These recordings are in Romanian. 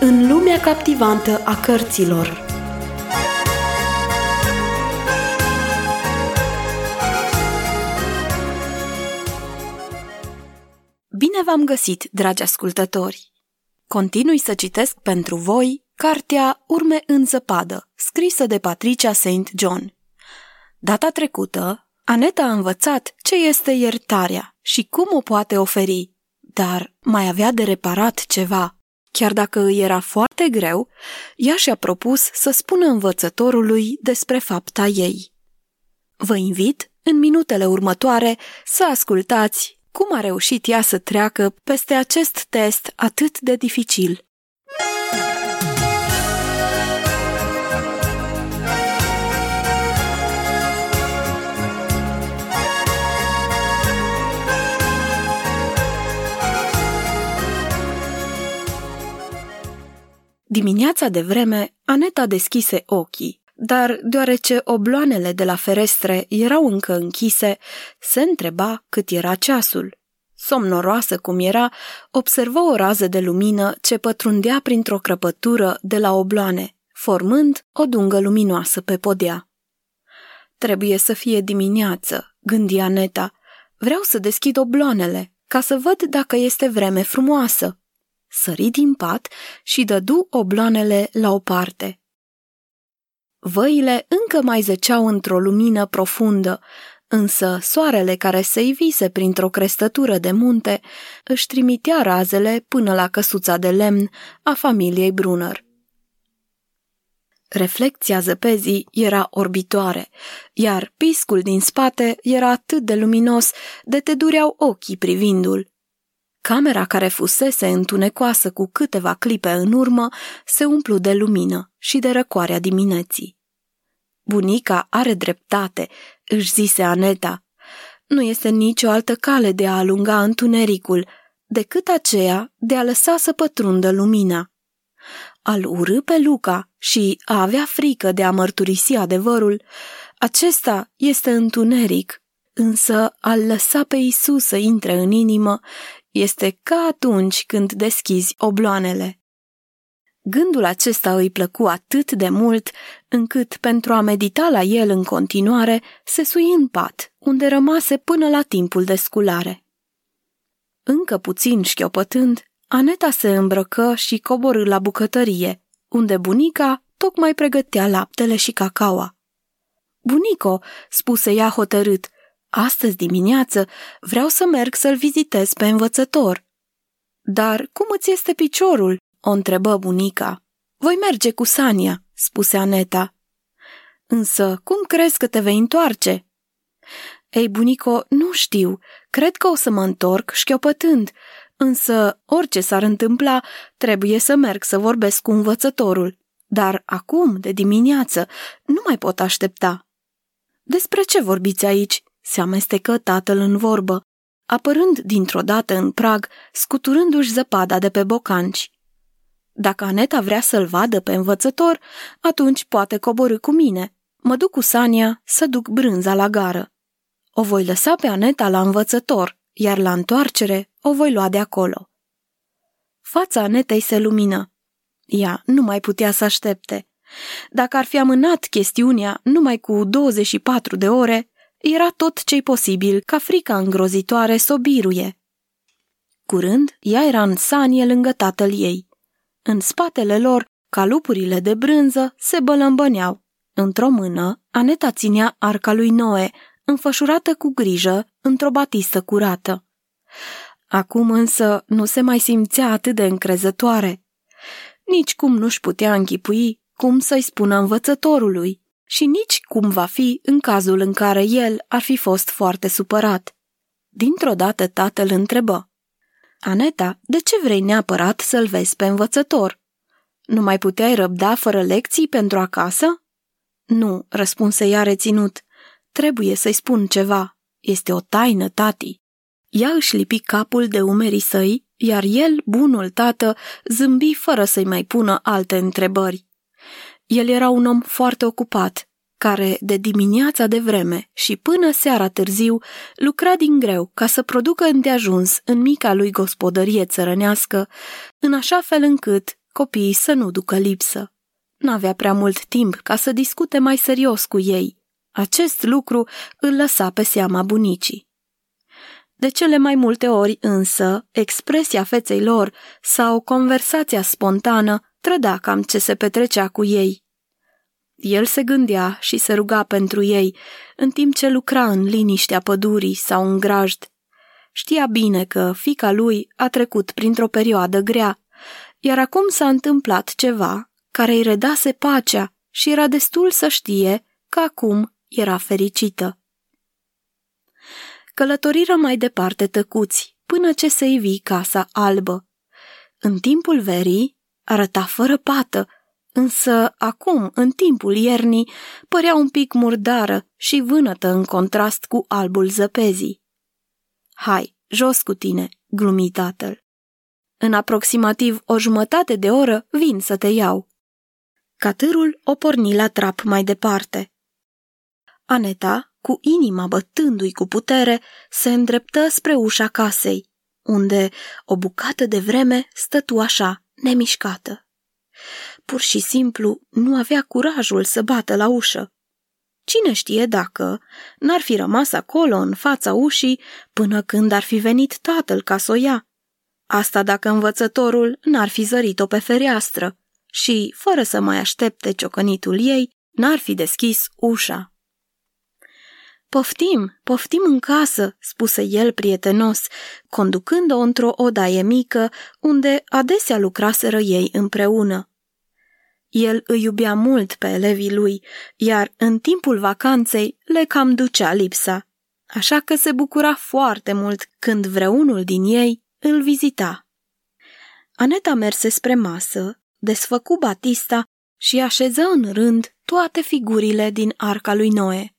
în lumea captivantă a cărților. Bine v-am găsit, dragi ascultători! Continui să citesc pentru voi cartea Urme în zăpadă, scrisă de Patricia St. John. Data trecută, Aneta a învățat ce este iertarea și cum o poate oferi, dar mai avea de reparat ceva – Chiar dacă îi era foarte greu, ea și-a propus să spună învățătorului despre fapta ei. Vă invit, în minutele următoare, să ascultați cum a reușit ea să treacă peste acest test atât de dificil. Dimineața de vreme, Aneta deschise ochii, dar deoarece obloanele de la ferestre erau încă închise, se întreba cât era ceasul. Somnoroasă cum era, observă o rază de lumină ce pătrundea printr-o crăpătură de la obloane, formând o dungă luminoasă pe podea. Trebuie să fie dimineață, gândi Aneta. Vreau să deschid obloanele, ca să văd dacă este vreme frumoasă sări din pat și dădu obloanele la o parte. Văile încă mai zăceau într-o lumină profundă, însă soarele care se ivise printr-o crestătură de munte își trimitea razele până la căsuța de lemn a familiei Brunner. Reflecția zăpezii era orbitoare, iar piscul din spate era atât de luminos de te dureau ochii privindul. Camera care fusese întunecoasă cu câteva clipe în urmă se umplu de lumină și de răcoarea dimineții. Bunica are dreptate, își zise Aneta. Nu este nicio altă cale de a alunga întunericul decât aceea de a lăsa să pătrundă lumina. Al urâ pe Luca și a avea frică de a mărturisi adevărul, acesta este întuneric, însă al lăsa pe Isus să intre în inimă este ca atunci când deschizi obloanele. Gândul acesta îi plăcu atât de mult, încât, pentru a medita la el în continuare, se sui în pat, unde rămase până la timpul de sculare. Încă puțin șchiopătând, Aneta se îmbrăcă și coborâ la bucătărie, unde bunica tocmai pregătea laptele și cacaoa. Bunico, spuse ea hotărât, Astăzi dimineață vreau să merg să-l vizitez pe învățător. Dar cum îți este piciorul? o întrebă bunica. Voi merge cu Sania, spuse Aneta. Însă, cum crezi că te vei întoarce? Ei, bunico, nu știu. Cred că o să mă întorc șchiopătând, însă orice s-ar întâmpla, trebuie să merg să vorbesc cu învățătorul. Dar acum, de dimineață, nu mai pot aștepta. Despre ce vorbiți aici? Se amestecă tatăl în vorbă, apărând dintr-o dată în prag, scuturându-și zăpada de pe bocanci. Dacă Aneta vrea să-l vadă pe învățător, atunci poate coborâ cu mine. Mă duc cu Sania să duc brânza la gară. O voi lăsa pe Aneta la învățător, iar la întoarcere o voi lua de acolo. Fața Anetei se lumină. Ea nu mai putea să aștepte. Dacă ar fi amânat chestiunea numai cu 24 de ore, era tot ce-i posibil ca frica îngrozitoare să o biruie. Curând, ea era în sanie lângă tatăl ei. În spatele lor, calupurile de brânză se bălămbăneau. Într-o mână, Aneta ținea arca lui Noe, înfășurată cu grijă într-o batistă curată. Acum însă nu se mai simțea atât de încrezătoare. Nici cum nu-și putea închipui cum să-i spună învățătorului și nici cum va fi în cazul în care el ar fi fost foarte supărat. Dintr-o dată tatăl întrebă. Aneta, de ce vrei neapărat să-l vezi pe învățător? Nu mai puteai răbda fără lecții pentru acasă? Nu, răspunse ea reținut. Trebuie să-i spun ceva. Este o taină, tati. Ea își lipi capul de umerii săi, iar el, bunul tată, zâmbi fără să-i mai pună alte întrebări. El era un om foarte ocupat, care, de dimineața de vreme și până seara târziu, lucra din greu ca să producă îndeajuns în mica lui gospodărie țărănească, în așa fel încât copiii să nu ducă lipsă. N-avea prea mult timp ca să discute mai serios cu ei. Acest lucru îl lăsa pe seama bunicii. De cele mai multe ori însă, expresia feței lor sau conversația spontană trăda cam ce se petrecea cu ei. El se gândea și se ruga pentru ei, în timp ce lucra în liniștea pădurii sau în grajd. Știa bine că fica lui a trecut printr-o perioadă grea, iar acum s-a întâmplat ceva care îi redase pacea și era destul să știe că acum era fericită. Călătoriră mai departe tăcuți, până ce se ivi casa albă. În timpul verii arăta fără pată, însă acum, în timpul iernii, părea un pic murdară și vânătă în contrast cu albul zăpezii. Hai, jos cu tine, glumi tatăl. În aproximativ o jumătate de oră vin să te iau. Catârul o porni la trap mai departe. Aneta, cu inima bătându-i cu putere, se îndreptă spre ușa casei, unde o bucată de vreme stătu așa, nemișcată. Pur și simplu nu avea curajul să bată la ușă. Cine știe dacă n-ar fi rămas acolo în fața ușii până când ar fi venit tatăl ca să o ia. Asta dacă învățătorul n-ar fi zărit-o pe fereastră și, fără să mai aștepte ciocănitul ei, n-ar fi deschis ușa. Poftim, poftim în casă, spuse el prietenos, conducând-o într-o odaie mică, unde adesea lucraseră ei împreună. El îi iubea mult pe elevii lui, iar în timpul vacanței le cam ducea lipsa, așa că se bucura foarte mult când vreunul din ei îl vizita. Aneta merse spre masă, desfăcu Batista și așeză în rând toate figurile din arca lui Noe.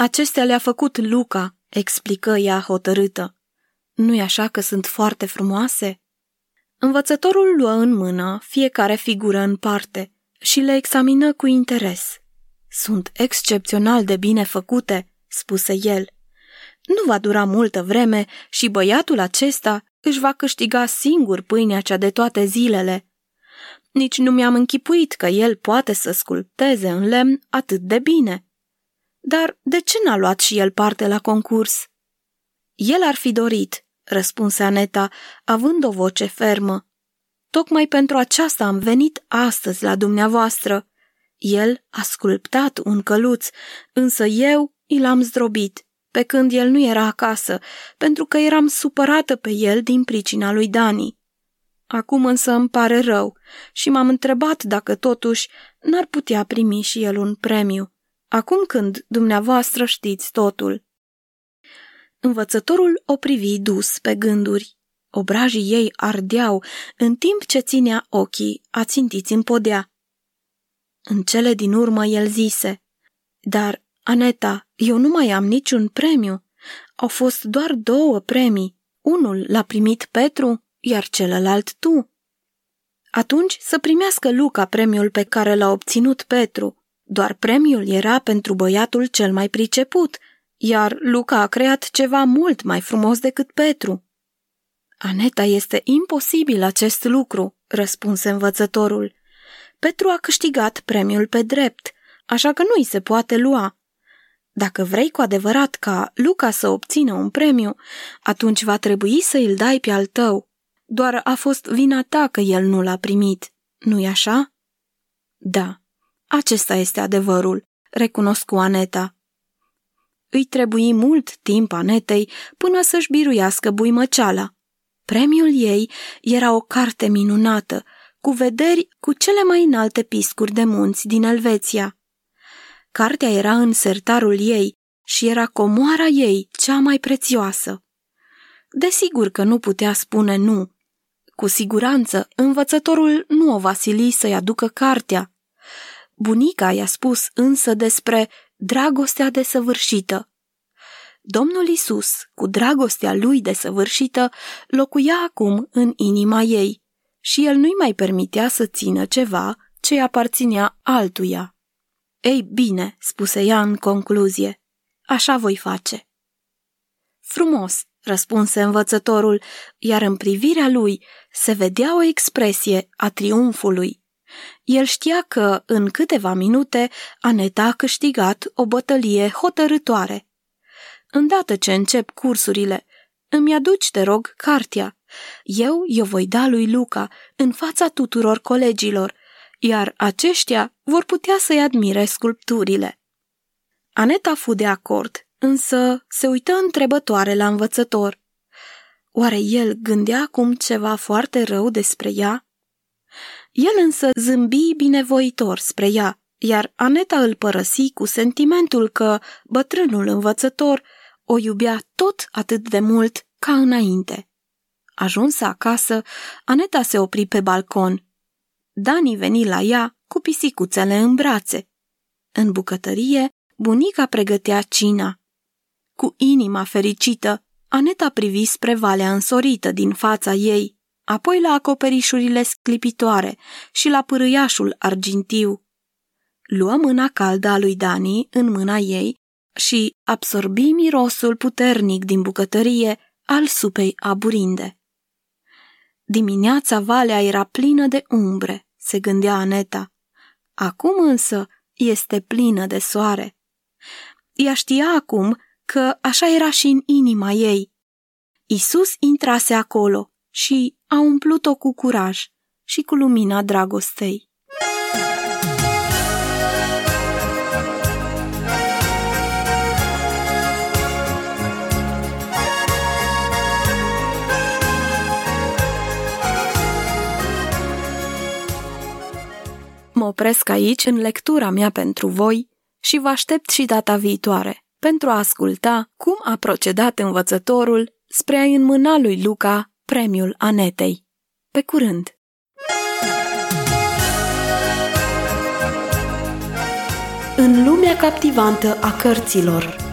Acestea le-a făcut Luca, explică ea hotărâtă. Nu-i așa că sunt foarte frumoase? Învățătorul luă în mână fiecare figură în parte și le examină cu interes. Sunt excepțional de bine făcute, spuse el. Nu va dura multă vreme și băiatul acesta își va câștiga singur pâinea cea de toate zilele. Nici nu mi-am închipuit că el poate să sculpteze în lemn atât de bine. Dar de ce n-a luat și el parte la concurs? El ar fi dorit, răspunse Aneta, având o voce fermă. Tocmai pentru aceasta am venit astăzi la dumneavoastră. El a sculptat un căluț, însă eu i l-am zdrobit, pe când el nu era acasă, pentru că eram supărată pe el din pricina lui Dani. Acum însă îmi pare rău și m-am întrebat dacă totuși n-ar putea primi și el un premiu, acum când dumneavoastră știți totul. Învățătorul o privi dus pe gânduri. Obrajii ei ardeau, în timp ce ținea ochii ațintiți în podea. În cele din urmă el zise, Dar, Aneta, eu nu mai am niciun premiu. Au fost doar două premii. Unul l-a primit Petru, iar celălalt tu. Atunci să primească Luca premiul pe care l-a obținut Petru. Doar premiul era pentru băiatul cel mai priceput, iar Luca a creat ceva mult mai frumos decât Petru. Aneta, este imposibil acest lucru, răspunse învățătorul. Petru a câștigat premiul pe drept, așa că nu-i se poate lua. Dacă vrei cu adevărat ca Luca să obțină un premiu, atunci va trebui să îl dai pe al tău. Doar a fost vina ta că el nu l-a primit, nu-i așa? Da, acesta este adevărul, recunosc cu Aneta. Îi trebuie mult timp Anetei până să-și biruiască buimăceala. Premiul ei era o carte minunată, cu vederi cu cele mai înalte piscuri de munți din Elveția. Cartea era în sertarul ei și era comoara ei cea mai prețioasă. Desigur că nu putea spune nu. Cu siguranță, învățătorul nu o va sili să-i aducă cartea. Bunica i-a spus însă despre dragostea desăvârșită. Domnul Isus, cu dragostea lui desăvârșită, locuia acum în inima ei și el nu-i mai permitea să țină ceva ce aparținea altuia. Ei bine, spuse ea în concluzie, așa voi face. Frumos, răspunse învățătorul, iar în privirea lui se vedea o expresie a triumfului. El știa că, în câteva minute, Aneta a câștigat o bătălie hotărătoare. Îndată ce încep cursurile, îmi aduci, te rog, cartea. Eu i-o voi da lui Luca în fața tuturor colegilor, iar aceștia vor putea să-i admire sculpturile. Aneta fu de acord, însă se uită întrebătoare la învățător. Oare el gândea acum ceva foarte rău despre ea? El însă zâmbi binevoitor spre ea, iar Aneta îl părăsi cu sentimentul că bătrânul învățător o iubea tot atât de mult ca înainte. Ajunsă acasă, Aneta se opri pe balcon. Dani veni la ea cu pisicuțele în brațe. În bucătărie, bunica pregătea cina. Cu inima fericită, Aneta privi spre valea însorită din fața ei, apoi la acoperișurile sclipitoare și la pârâiașul argintiu. Luă mâna caldă a lui Dani în mâna ei și absorbi mirosul puternic din bucătărie al supei aburinde. Dimineața valea era plină de umbre, se gândea Aneta. Acum însă este plină de soare. Ea știa acum că așa era și în inima ei. Isus intrase acolo și a umplut-o cu curaj și cu lumina dragostei. Mă opresc aici în lectura mea pentru voi și vă aștept și data viitoare pentru a asculta cum a procedat învățătorul spre a înmâna lui Luca premiul Anetei. Pe curând! În lumea captivantă a cărților